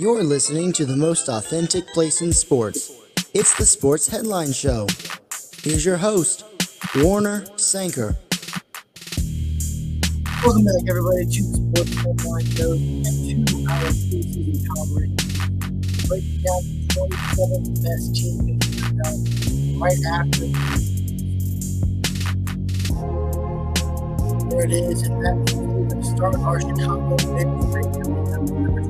You're listening to the most authentic place in sports. It's the Sports Headline Show. Here's your host, Warner Sanker. Welcome back, everybody, to the Sports Headline Show and to our preseason coverage. Breaking down the 27 best teams right after. There it is, and that means we're going to start our Chicago 27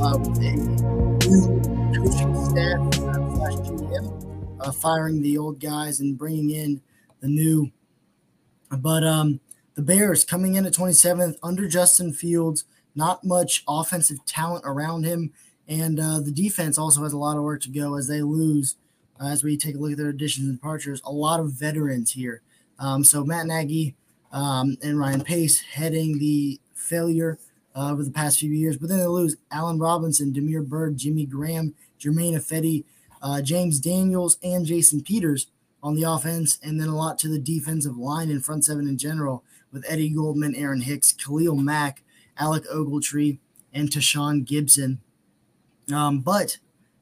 uh, with a new coaching staff slash GM, uh, firing the old guys and bringing in the new. But um, the Bears coming in at 27th under Justin Fields, not much offensive talent around him, and uh, the defense also has a lot of work to go as they lose. Uh, as we take a look at their additions and departures, a lot of veterans here. Um, so Matt Nagy um, and Ryan Pace heading the failure uh, over the past few years. But then they lose Allen Robinson, Damiere Byrd, Jimmy Graham, Germain Ifedi, uh, James Daniels, and Jason Peters on the offense, and then a lot to the defensive line and front seven in general with Eddie Goldman, Aaron Hicks, Khalil Mack, Alec Ogletree, and Tashaun Gipson. Um, but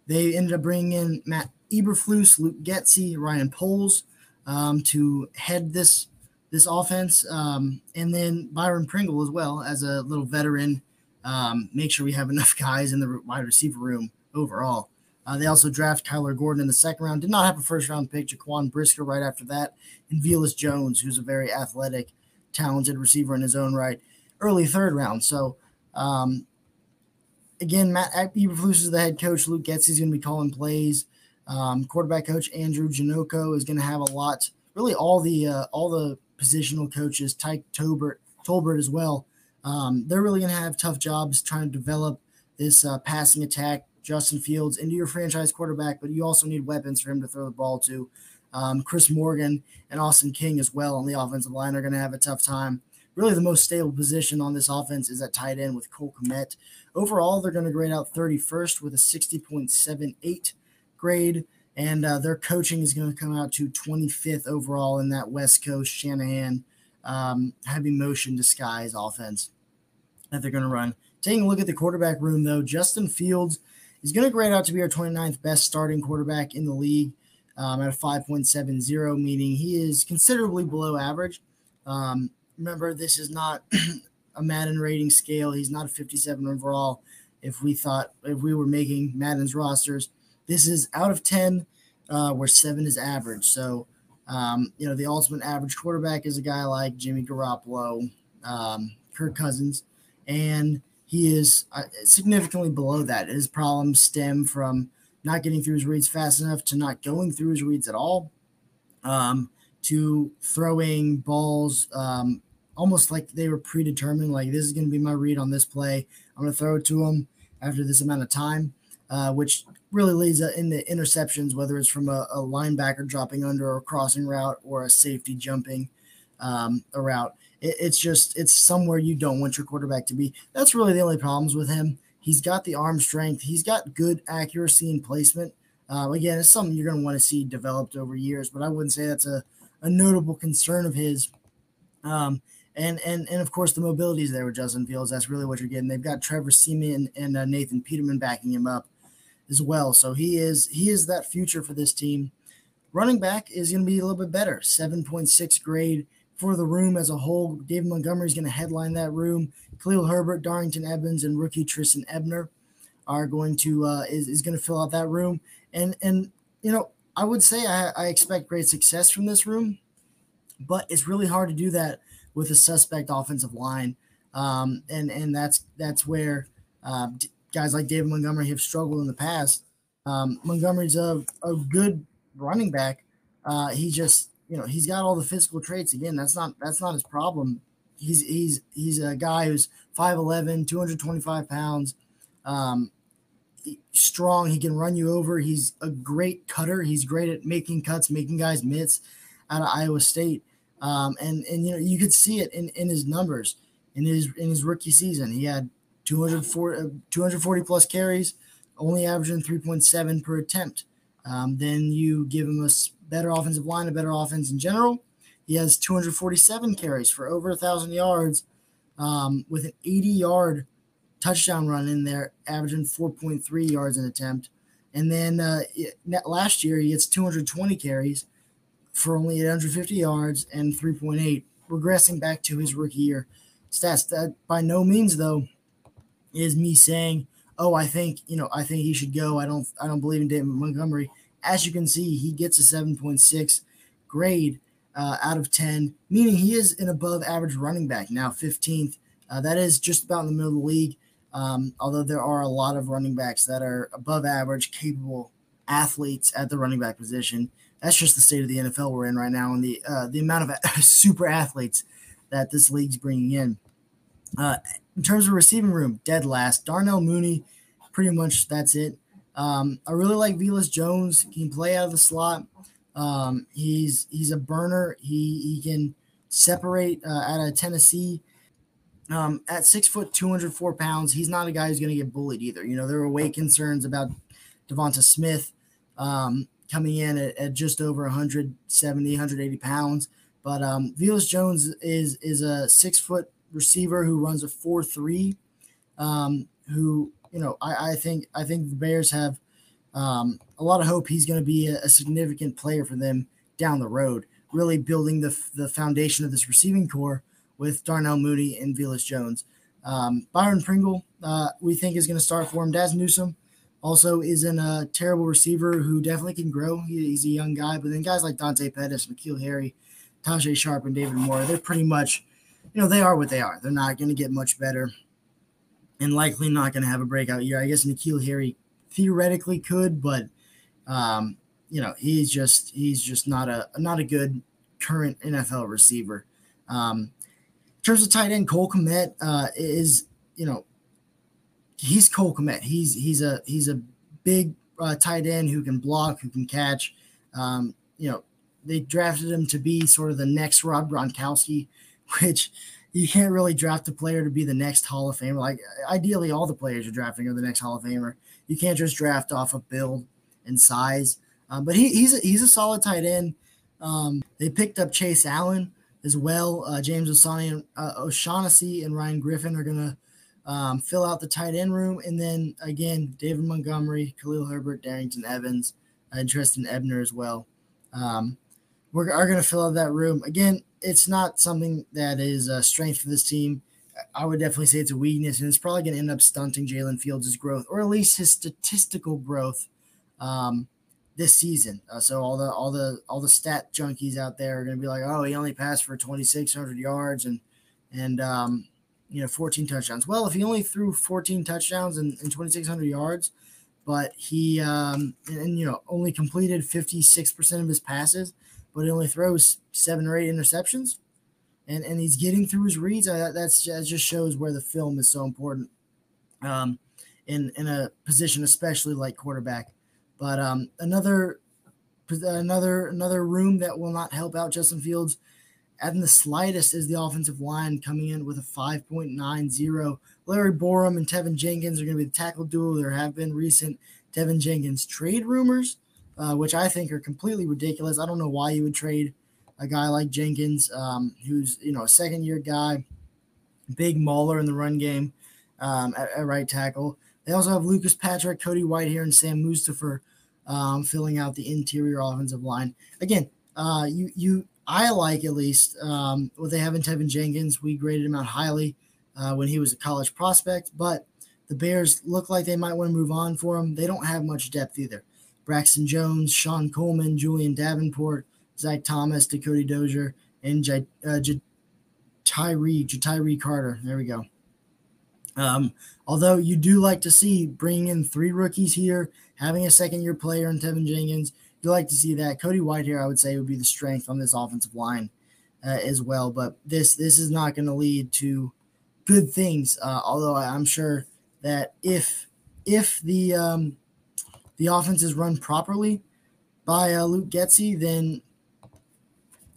they ended up bringing in Matt Eberflus, Luke Getsy, Ryan Poles um, to head this this offense, um, and then Byron Pringle as well as a little veteran. Um, make sure we have enough guys in the wide receiver room overall. Uh, they also draft Kyler Gordon in the second round. Did not have a first round pick. Jaquan Brisker right after that, and Velus Jones, who's a very athletic, talented receiver in his own right, early third round. So, um, again, Matt Eberflus is the head coach. Luke Getsy is going to be calling plays. Um, quarterback coach Andrew Janocko is going to have a lot. Really, all the uh, all the positional coaches, Tyke Tolbert, Tolbert as well. Um, they're really going to have tough jobs trying to develop this uh, passing attack, Justin Fields, into your franchise quarterback, but you also need weapons for him to throw the ball to. Um, Chris Morgan and Austin King as well on the offensive line are going to have a tough time. Really, the most stable position on this offense is at tight end with Cole Kmet. Overall, they're going to grade out 31st with a 60.78 grade and uh, their coaching is going to come out to 25th overall in that West Coast Shanahan um, heavy motion disguise offense that they're going to run. Taking a look at the quarterback room, though, Justin Fields is going to grade out to be our 29th best starting quarterback in the league um, at a 5.70, meaning he is considerably below average. Um, remember, this is not a Madden rating scale. He's not a 57 overall. If we thought, if we were making Madden's rosters, this is out of 10, uh, where seven is average. So, um, you know, the ultimate average quarterback is a guy like Jimmy Garoppolo, um, Kirk Cousins, and he is uh, significantly below that. His problems stem from not getting through his reads fast enough to not going through his reads at all, um, to throwing balls um, almost like they were predetermined. Like this is going to be my read on this play. I'm going to throw it to him after this amount of time uh, which really leads into interceptions, whether it's from a, a, linebacker dropping under or crossing route or a safety jumping um, a route. It, it's just it's somewhere you don't want your quarterback to be. That's really the only problems with him. He's got the arm strength. He's got good accuracy and placement. Uh, again, it's something you're going to want to see developed over years, but I wouldn't say that's a, a notable concern of his. Um, and and and of course the mobility is there with Justin Fields. That's really what you're getting. They've got Trevor Siemian and, and uh, Nathan Peterman backing him up as well. So he is he is that future for this team. Running back is going to be a little bit better, 7.6 grade for the room as a whole. David Montgomery is going to headline that room. Khalil Herbert, Darrynton Evans, and rookie Trestan Ebner are going to uh, is, is going to fill out that room. And and you know I would say I, I expect great success from this room, but it's really hard to do that with a suspect offensive line. Um, and and that's that's where uh, guys like David Montgomery have struggled in the past. Um, Montgomery's a, a good running back. Uh, he just, you know, he's got all the physical traits. Again, that's not that's not his problem. He's he's he's a guy who's 5'11, 225 pounds, um, strong. He can run you over. He's a great cutter. He's great at making cuts, making guys miss out of Iowa State. Um, and and you know you could see it in, in his numbers in his in his rookie season. He had 240, uh, 240 plus carries, only averaging 3.7 per attempt. Um, then you give him a better offensive line, a better offense in general. He has 247 carries for over a thousand yards, um, with an 80 yard touchdown run in there, averaging 4.3 yards an attempt. And then uh, last year, he gets 220 carries for only 850 yards and 3.8, regressing back to his rookie year stats. That by no means, though, is me saying, "Oh, I think you know, I think he should go." I don't, I don't believe in David Montgomery. As you can see, he gets a 7.6 grade uh, out of 10, meaning he is an above average running back. Now, 15th. Uh, that is just about in the middle of the league. Um, although there are a lot of running backs that are above average, capable athletes at the running back position. That's just the state of the NFL we're in right now, and the uh, the amount of super athletes that this league's bringing in. Uh, in terms of receiving room, dead last. Darnell Mooney, pretty much that's it. Um, I really like Velus Jones. He can play out of the slot. Um, he's he's a burner. He he can separate uh, out of Tennessee. Um, at six foot, 204 pounds, he's not a guy who's going to get bullied either. You know, there were weight concerns about Devonta Smith um, coming in at, at, just over 170, 180 pounds. But um, Jones is is a six foot receiver who runs a four three. Um, who you know, I, I think I think the Bears have um, a lot of hope he's going to be a, a, significant player for them down the road. Really building the the foundation of this receiving core with Darnell Mooney and Velus Jones. Um, Byron Pringle, uh, we think is going to start for him. Dazz Newsome also isn't a terrible receiver who definitely can grow. He, he's a young guy, but then guys like Dante Pettis, N'Keal Harry, Tajae Sharpe, and David Moore, they're pretty much, you know, they are what they are. They're not going to get much better and likely not going to have a breakout year. I guess N'Keal Harry theoretically could, but um, you know, he's just he's just not a not a good current NFL receiver. Um, in terms of tight end, Cole Kmet uh, is you know he's Cole Kmet. He's he's a he's a big uh, tight end who can block, who can catch. Um, you know, they drafted him to be sort of the next Rob Gronkowski, which you can't really draft a player to be the next Hall of Famer. Like ideally, all the players you're drafting are the next Hall of Famer. You can't just draft off of build and size. Um, but he, he's a, he's a solid tight end. Um, they picked up Chase Allen as well. Uh, James Osani, uh, O'Shaughnessy and Ryan Griffin are to um, fill out the tight end room. And then again, David Montgomery, Khalil Herbert, Darrynton Evans, and Trestan Ebner as well. Um, we are going to fill out that room. Again, it's not something that is a strength for this team. I would definitely say it's a weakness, and it's probably going to end up stunting Jalen Fields' growth, or at least his statistical growth um, this season. Uh, so all the all the all the stat junkies out there are going to be like, oh, he only passed for 2,600 yards and and um, you know 14 touchdowns. Well, if he only threw 14 touchdowns and, and 2,600 yards, but he um, and, and, you know only completed 56% of his passes, but he only throws seven or eight interceptions and and he's getting through his reads. Uh, that's that just shows where the film is so important, um, in in a position especially like quarterback. But um, another another another room that will not help out Justin Fields at the slightest is the offensive line coming in with a 5.90. Larry Borom and Teven Jenkins are going to be the tackle duo. There have been recent Teven Jenkins trade rumors, uh, which I think are completely ridiculous. I don't know why you would trade a guy like Jenkins, um, who's you know a second year guy, big mauler in the run game um, at, at, right tackle. They also have Lucas Patrick, Cody Whitehair, and Sam Mustipher um, filling out the interior offensive line. Again, uh, you you I like at least um, what they have in Teven Jenkins. We graded him out highly uh, when he was a college prospect, but the Bears look like they might want to move on for him. They don't have much depth either. Braxton Jones, Shon Coleman, Julian Davenport, Zach Thomas, Dakota Dozier, and J- uh, J- Tyree, Tyree Carter. There we go. Um, although you do like to see bringing in three rookies here, having a second year player in Teven Jenkins, you like to see that. Cody Whitehair, I would say, would be the strength on this offensive line uh, as well. But this this is not going to lead to good things. Uh, although I'm sure that if if the um, the offense is run properly by uh, Luke Getsy, then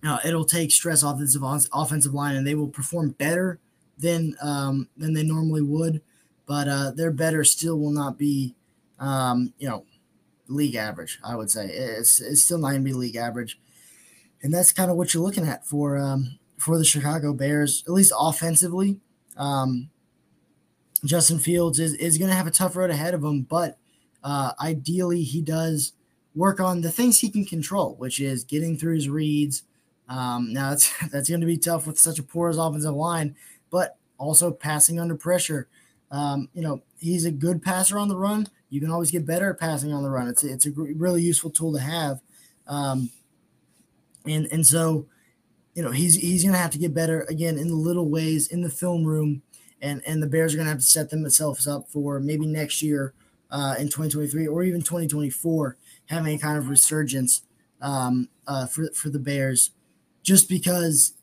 uh, it'll take stress off this offensive line, and they will perform better than um, than they normally would. But uh, their better still will not be, um, you know, league average. I would say it's it's still not going to be league average, and that's kind of what you're looking at for um, for the Chicago Bears, at least offensively. Um, Justin Fields is, is going to have a tough road ahead of him, but uh, ideally he does work on the things he can control, which is getting through his reads. Um, now that's that's going to be tough with such a porous offensive line, but also passing under pressure. Um, you know, he's a good passer on the run. You can always get better at passing on the run. It's a, it's a really useful tool to have. Um, and and so, you know, he's he's going to have to get better again in the little ways in the film room, and and the Bears are going to have to set themselves up for maybe next year uh, in 2023 or even 2024 having a kind of resurgence um, uh, for for the Bears, just because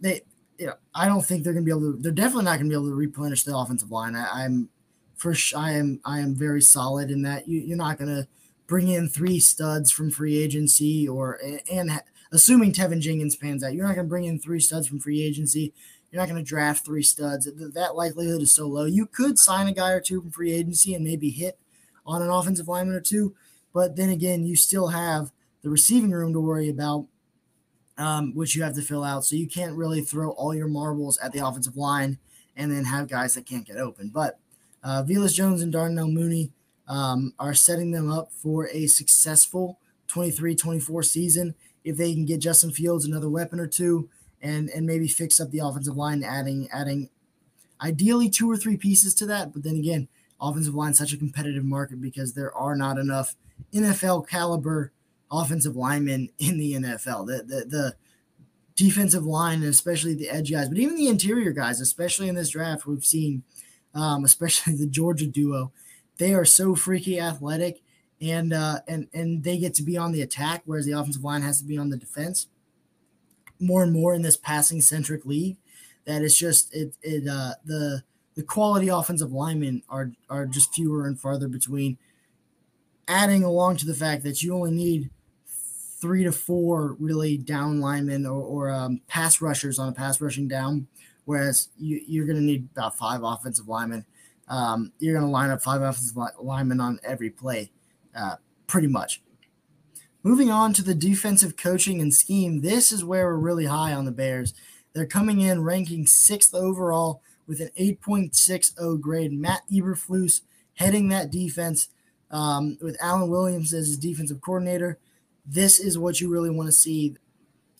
they you know, I don't think they're going to be able to. They're definitely not going to be able to replenish the offensive line. I, am for I am I am very solid in that. You, you're not going to bring in three studs from free agency or and assuming Teven Jenkins pans out, you're not going to bring in three studs from free agency. You're not going to draft three studs. That likelihood is so low. You could sign a guy or two from free agency and maybe hit on an offensive lineman or two, but then again, you still have the receiving room to worry about um, which you have to fill out. So you can't really throw all your marbles at the offensive line and then have guys that can't get open. But uh, Velus Jones and Darnell Mooney um, are setting them up for a successful 23 24 season if they can get Justin Fields another weapon or two and and maybe fix up the offensive line, adding adding ideally two or three pieces to that. But then again, offensive line such a competitive market because there are not enough NFL caliber offensive linemen in the NFL. The, the, the defensive line, and especially the edge guys, but even the interior guys, especially in this draft, we've seen, um, especially the Georgia duo, they are so freaky athletic, and uh, and and they get to be on the attack, whereas the offensive line has to be on the defense. More and more in this passing centric league, that it's just it it uh, the the quality offensive linemen are are just fewer and farther between. Adding along to the fact that you only need three to four really down linemen or, or um, pass rushers on a pass rushing down, whereas you, are going to need about five offensive linemen. Um, you're going to line up five offensive linemen on every play, uh, pretty much. Moving on to the defensive coaching and scheme, this is where we're really high on the Bears. They're coming in ranking sixth overall with an 8.60 grade. Matt Eberflus heading that defense um, with Alan Williams as his defensive coordinator this is what you really want to see.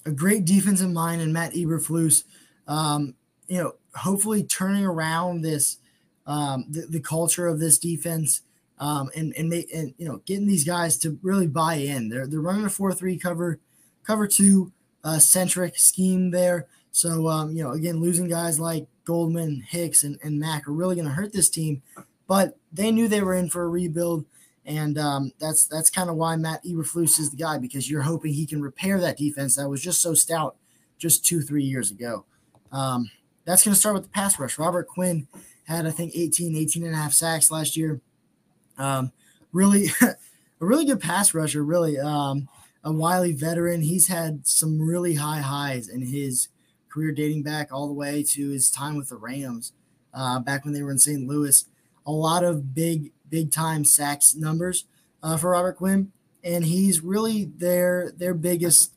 A great defensive mind and Matt Eberflus, um, you know, hopefully turning around this um, the, the culture of this defense um, and and, and you know getting these guys to really buy in. They're they're running a four three cover cover two uh, centric scheme there. So um, you know again losing guys like Goldman, Hicks, and, and Mack are really going to hurt this team. But they knew they were in for a rebuild. And um, that's that's kind of why Matt Eberflus is the guy because you're hoping he can repair that defense that was just so stout just two three years ago. Um, that's going to start with the pass rush. Robert Quinn had I think 18 18 and a half sacks last year. Um, really a really good pass rusher. Really um, a wily veteran. He's had some really high highs in his career dating back all the way to his time with the Rams uh, back when they were in St. Louis. A lot of big big time sacks numbers uh, for Robert Quinn, and he's really their their biggest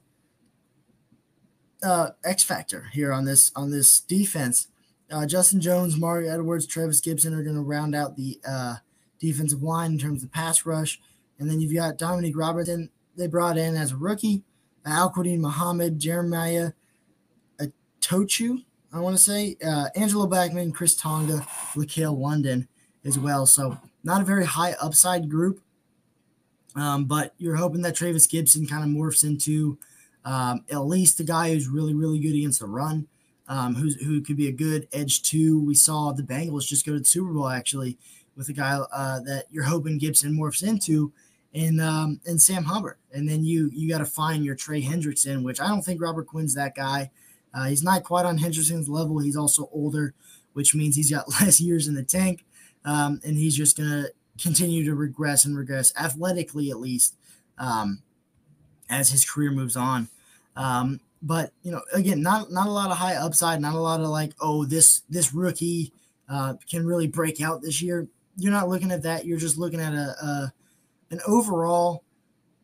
uh, X factor here on this on this defense. Uh, Justin Jones, Mario Edwards, Trevis Gibson are going to round out the uh, defensive line in terms of pass rush, and then you've got Dominique Robinson they brought in as a rookie, Al-Quadin Muhammad, Jeremiah Tochu, I want to say, uh, Angelo Blackson, Chris Tonga, LaCale London as well. So not a very high upside group, um, but you're hoping that Trevis Gibson kind of morphs into um, at least a guy who's really, really good against the run, um, who could be a good edge two. We saw the Bengals just go to the Super Bowl actually with a guy uh, that you're hoping Gibson morphs into, and um, and Sam Hubbard. And then you you got to find your Trey Hendrickson, which I don't think Robert Quinn's that guy. Uh, he's not quite on Hendrickson's level. He's also older, which means he's got less years in the tank um, and he's just going to continue to regress and regress athletically, at least, um, as his career moves on. Um, but you know, again, not not a lot of high upside, not a lot of like, oh, this this rookie uh, can really break out this year. You're not looking at that. You're just looking at a, a an overall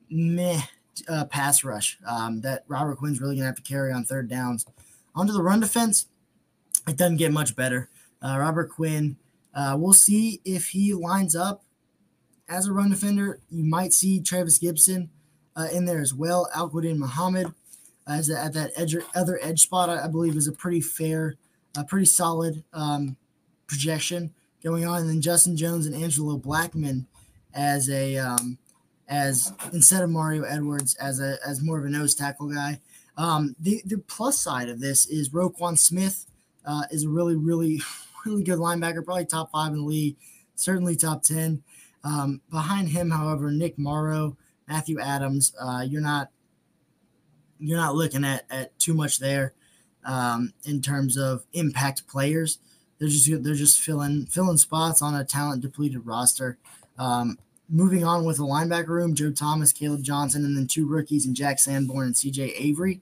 meh uh, pass rush um, that Robert Quinn's really gonna have to carry on third downs. Onto the run defense, it doesn't get much better. Uh, Robert Quinn Uh, we'll see if he lines up as a run defender. You might see Trevis Gibson uh, in there as well. Al-Quadin Muhammad as a, at that edge, other edge spot, I, I, believe is a pretty fair, uh, pretty solid um, projection going on. And then Justin Jones and Angelo Blackson as a um, as instead of Mario Edwards as a as more of a nose tackle guy. Um, the the plus side of this is Roquan Smith uh, is a really really really good linebacker, probably top five in the league, certainly top ten. Um, behind him, however, Nick Morrow, Matthew Adams, uh, you're not you're not looking at at too much there um, in terms of impact players. They're just they're just filling filling spots on a talent depleted roster. Um, moving on with the linebacker room, Joe Thomas, Caleb Johnson, and then two rookies and Jack Sanborn and CJ Avery.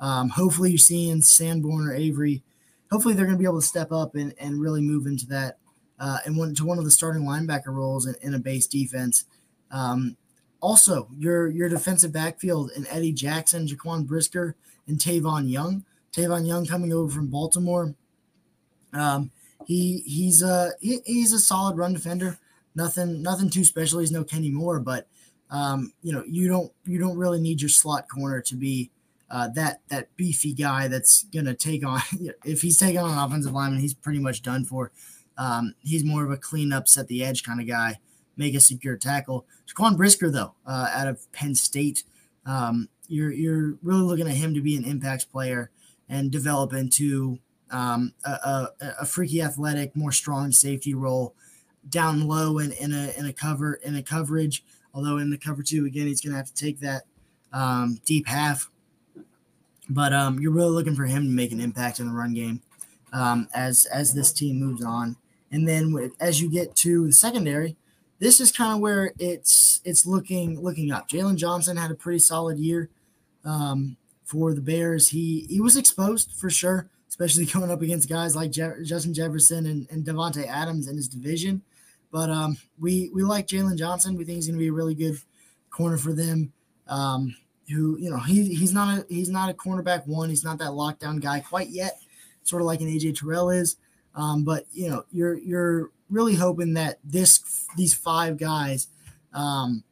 Um, hopefully, you're seeing Sanborn or Avery. Hopefully, they're going to be able to step up and, and really move into that uh, and one to one of the starting linebacker roles in, in a base defense. Um, also, your your defensive backfield and Eddie Jackson, Jaquan Brisker, and Tavon Young. Tavon Young coming over from Baltimore. Um, he he's a he, he's a solid run defender. Nothing nothing too special. He's no Kenny Moore, but um, you know you don't you don't really need your slot corner to be uh, that that beefy guy that's gonna take on. if he's taking on an offensive lineman, he's pretty much done for. Um, he's more of a clean up, set the edge kind of guy, make a secure tackle. Jaquan Brisker, though, uh, out of Penn State, um, you're you're really looking at him to be an impact player and develop into um, a, a, a, freaky athletic, more strong safety role down low in, in a in a cover in a coverage. Although in the cover two, again, he's going to have to take that um, deep half. But um, you're really looking for him to make an impact in the run game um, as as this team moves on. And then as you get to the secondary, this is kind of where it's it's looking looking up. Jaylon Johnson had a pretty solid year um, for the Bears. He he was exposed for sure, especially going up against guys like Je- Justin Jefferson and, and Davante Adams in his division. But um, we we like Jaylon Johnson. We think he's going to be a really good corner for them. Um, who you know he he's not a he's not a cornerback one. He's not that lockdown guy quite yet, sort of like an AJ Terrell is. Um, but you know you're you're really hoping that this these five guys, um,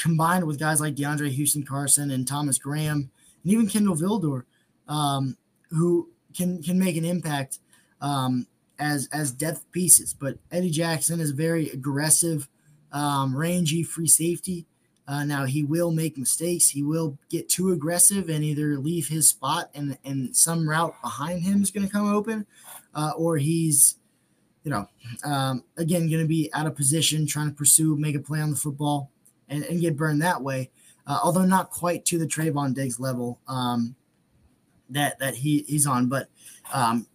combined with guys like DeAndre Houston Carson and Thomas Graham and even Kindle Vildor, um, who can can make an impact um, as as depth pieces. But Eddie Jackson is very aggressive, um, rangy free safety. Uh, now he will make mistakes. He will get too aggressive and either leave his spot and and some route behind him is going to come open, uh, or he's, you know, um, again going to be out of position trying to pursue, make a play on the football, and, and get burned that way. Uh, although not quite to the Trevon Diggs level um, that that he he's on, but um,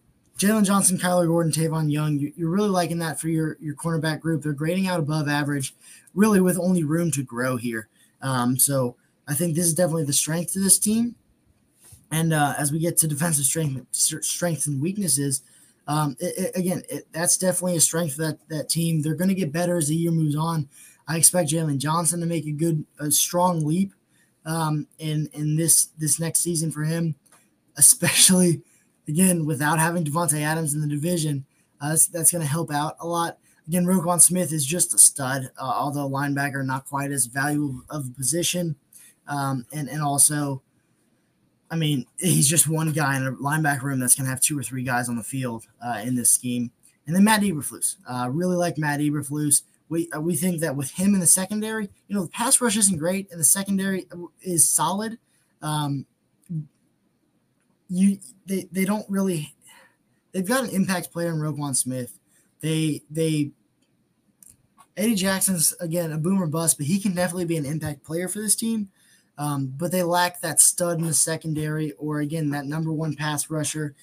Jaylon Johnson, Kyler Gordon, Tavon Young, you're really liking that for your, your cornerback group. They're grading out above average, really with only room to grow here. Um, so I think this is definitely the strength to this team. And uh, as we get to defensive strength, strengths and weaknesses, um, it, it, again, it, that's definitely a strength that that team. They're going to get better as the year moves on. I expect Jaylon Johnson to make a good, a strong leap um, in in this this next season for him, especially again, without having Davante Adams in the division, uh, that's, that's going to help out a lot. Again, Roquan Smith is just a stud, uh, although linebacker not quite as valuable of a position, um, and and also, I mean, he's just one guy in a linebacker room that's going to have two or three guys on the field uh, in this scheme. And then Matt Eberflus, uh, really like Matt Eberflus. We uh, we think that with him in the secondary, you know, the pass rush isn't great, and the secondary is solid. Um, you they they don't really they've got an impact player in Roquan Smith. They they Eddie Jackson's again a boomer bust, but he can definitely be an impact player for this team. Um, but they lack that stud in the secondary, or again that number one pass rusher.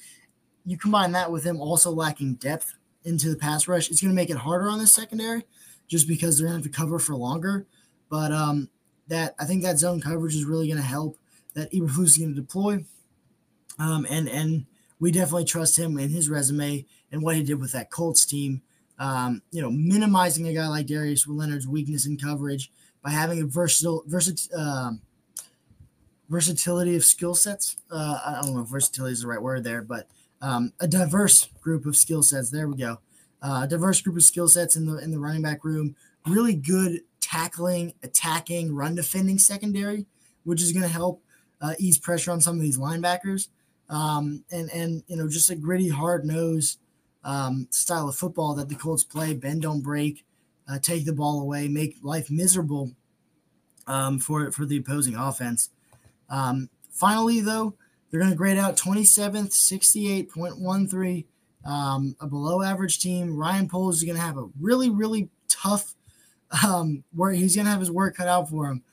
You combine that with them also lacking depth into the pass rush, it's going to make it harder on the secondary, just because they're going to have to cover for longer. But um, that I think that zone coverage is really going to help. That Eberflus is going to deploy. Um, and and we definitely trust him and his resume and what he did with that Colts team. Um, you know, minimizing a guy like Darius Leonard's weakness in coverage by having a versatile, uh, versatility of skill sets. Uh, I don't know if versatility is the right word there, but um, a diverse group of skill sets. There we go. uh, diverse group of skill sets in the in the running back room. Really good tackling, attacking, run defending secondary, which is going to help uh, ease pressure on some of these linebackers. Um, and and you know just a gritty, hard nose um, style of football that the Colts play. Bend, don't break, uh, take the ball away, make life miserable um, for for the opposing offense. Um, finally, though, they're going to grade out 27th, 68.13, um, a below average team. Ryan Poles is going to have a really, really tough um, where he's going to have his work cut out for him.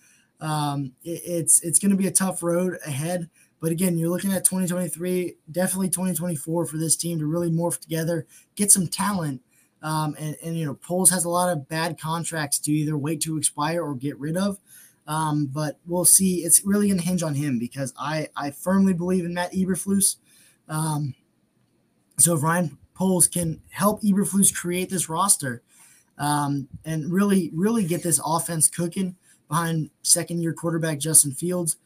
It, it's it's going to be a tough road ahead. But again, you're looking at 2023, definitely 2024 for this team to really morph together, get some talent. Um, and, and, you know, Poles has a lot of bad contracts to either wait to expire or get rid of. Um, but we'll see. It's really going to hinge on him because I, I firmly believe in Matt Eberflus. Um, so if Ryan Poles can help Eberflus create this roster um, and really, really get this offense cooking behind second year quarterback Justin Fields,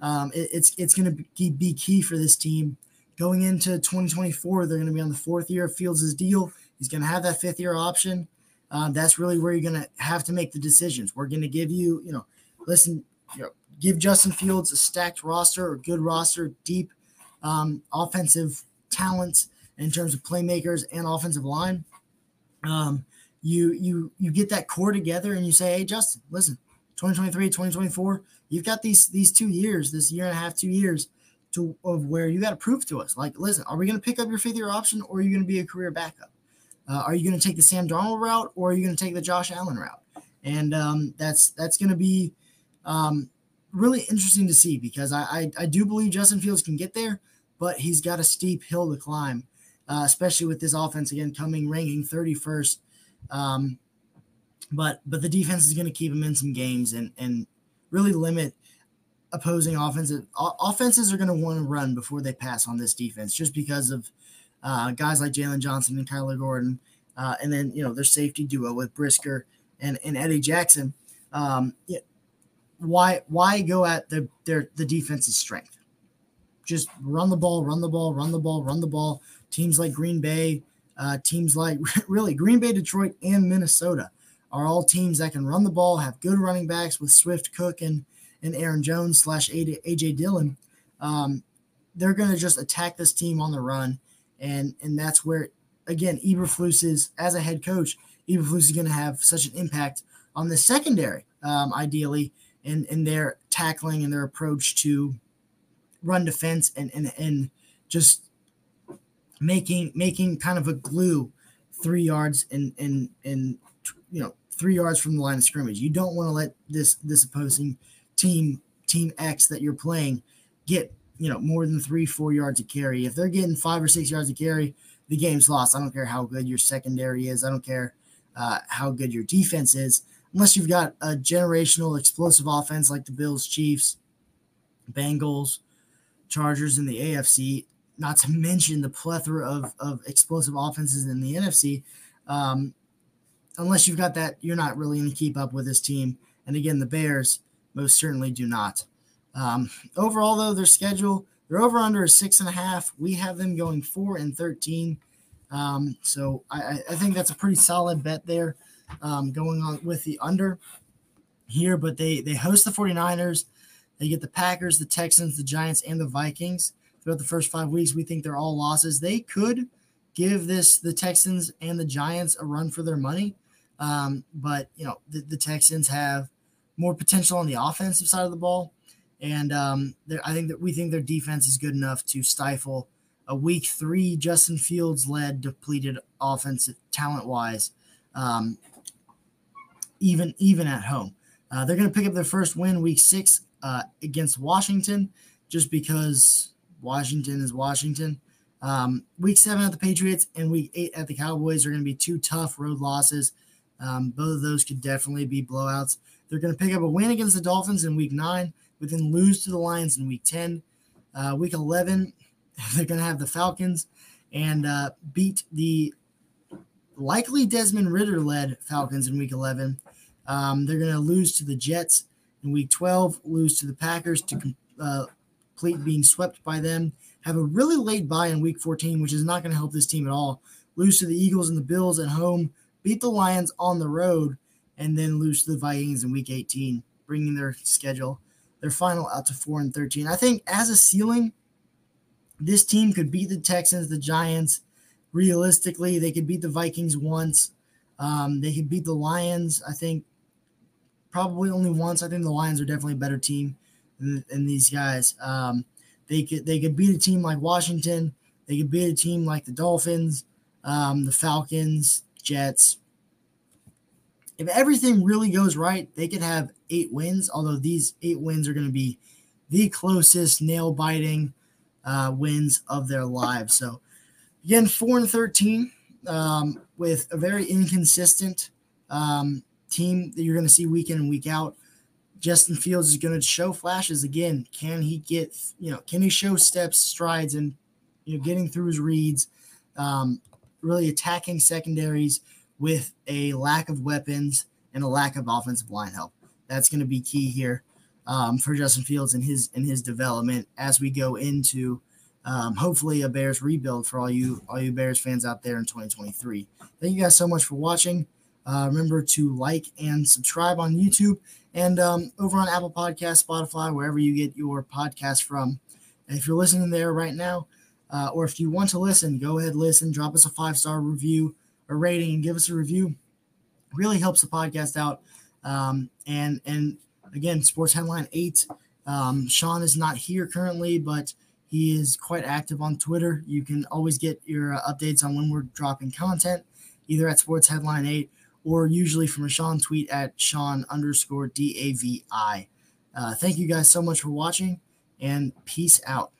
um, it, it's it's going to be key for this team going into 2024. They're going to be on the fourth year of Fields' deal. He's going to have that fifth year option. Um, that's really where you're going to have to make the decisions. We're going to give you, you know, listen, you know, give Justin Fields a stacked roster or good roster, deep um, offensive talents in terms of playmakers and offensive line. Um, you you you get that core together and you say, hey, Justin, listen, 2023, 2024, you've got these these two years, this year and a half, two years to of where you got to prove to us. Like, listen, are we going to pick up your fifth year option or are you going to be a career backup? Uh, are you going to take the Sam Darnold route or are you going to take the Josh Allen route? And um, that's that's going to be um, really interesting to see because I, I, I do believe Justin Fields can get there, but he's got a steep hill to climb, uh, especially with this offense again coming ranking 31st. Um, but but the defense is going to keep him in some games and and really limit opposing offenses. Offenses are going to want to run before they pass on this defense, just because of uh, guys like Jaylon Johnson and Kyler Gordon, uh, and then you know their safety duo with Brisker and, and Eddie Jackson. Um, yeah, why why go at the their the defense's strength? Just run the ball, run the ball, run the ball, run the ball. Teams like Green Bay, uh, teams like really Green Bay, Detroit, and Minnesota are all teams that can run the ball, have good running backs with Swift, Cook, and and Aaron Jones slash AJ Dillon. Um, they're going to just attack this team on the run, and and that's where again Eberflus is as a head coach. Eberflus is going to have such an impact on the secondary, um, ideally, in, in their tackling and their approach to run defense and, and, and just making making kind of a glue three yards and and and you know three yards from the line of scrimmage. You don't want to let this this opposing team team X that you're playing get you know more than three four yards of carry. If they're getting five or six yards of carry, the game's lost. I don't care how good your secondary is. I don't care uh, how good your defense is unless you've got a generational explosive offense like the Bills, Chiefs, Bengals, Chargers in the AFC, not to mention the plethora of, of explosive offenses in the NFC. Um, unless you've got that, you're not really going to keep up with this team. And again, the Bears most certainly do not. Um, overall, though, their schedule, they're over under a six and a half. We have them going four and 13. Um, so I, I think that's a pretty solid bet there um, going on with the under here, but they they host the 49ers. They get the Packers, the Texans, the Giants, and the Vikings throughout the first five weeks. We think they're all losses. They could give this the Texans and the Giants a run for their money, um, but you know the, the, Texans have more potential on the offensive side of the ball, and um, I think that we think their defense is good enough to stifle a week three Justin Fields led depleted offensive talent wise um, even even at home. Uh, they're going to pick up their first win week six uh, against Washington, just because Washington is Washington. Um, week seven at the Patriots and week eight at the Cowboys are going to be two tough road losses. Um, both of those could definitely be blowouts. They're going to pick up a win against the Dolphins in week nine, but then lose to the Lions in week 10. Uh, week 11, they're going to have the Falcons and uh, beat the likely Desmond Ridder led Falcons in week 11. Um, they're going to lose to the Jets in week 12, lose to the Packers to uh, complete being swept by them, have a really late bye in week 14, which is not going to help this team at all. Lose to the Eagles and the Bills at home, beat the Lions on the road, and then lose to the Vikings in week 18, bringing their schedule, their final out to 4 and 13. I think as a ceiling, this team could beat the Texans, the Giants. Realistically, they could beat the Vikings once. Um, they could beat the Lions, I think, probably only once. I think the Lions are definitely a better team than, than these guys. Um, they could they could beat a team like Washington. They could beat a team like the Dolphins, um, the Falcons, Jets. If everything really goes right, they could have eight wins. Although these eight wins are going to be the closest nail biting uh, wins of their lives. So again, four and thirteen um, with a very inconsistent um, team that you're going to see week in and week out. Justin Fields is going to show flashes again. Can he get, you know, can he show steps, strides, and you know, getting through his reads, um, really attacking secondaries with a lack of weapons and a lack of offensive line help. That's going to be key here um, for Justin Fields and his and his development as we go into um, hopefully a Bears rebuild for all you all you Bears fans out there in 2023. Thank you guys so much for watching. Uh, remember to like and subscribe on YouTube and um, over on Apple Podcast, Spotify, wherever you get your podcast from. And if you're listening there right now, uh, or if you want to listen, go ahead, listen, drop us a five star review or rating, and give us a review. It really helps the podcast out. Um, and and again, Sports Headline Eight. Um, Sean is not here currently, but he is quite active on Twitter. You can always get your uh, updates on when we're dropping content, either at Sports Headline Eight or usually from a Sean tweet at Sean underscore D A V I. Uh, thank you guys so much for watching and peace out.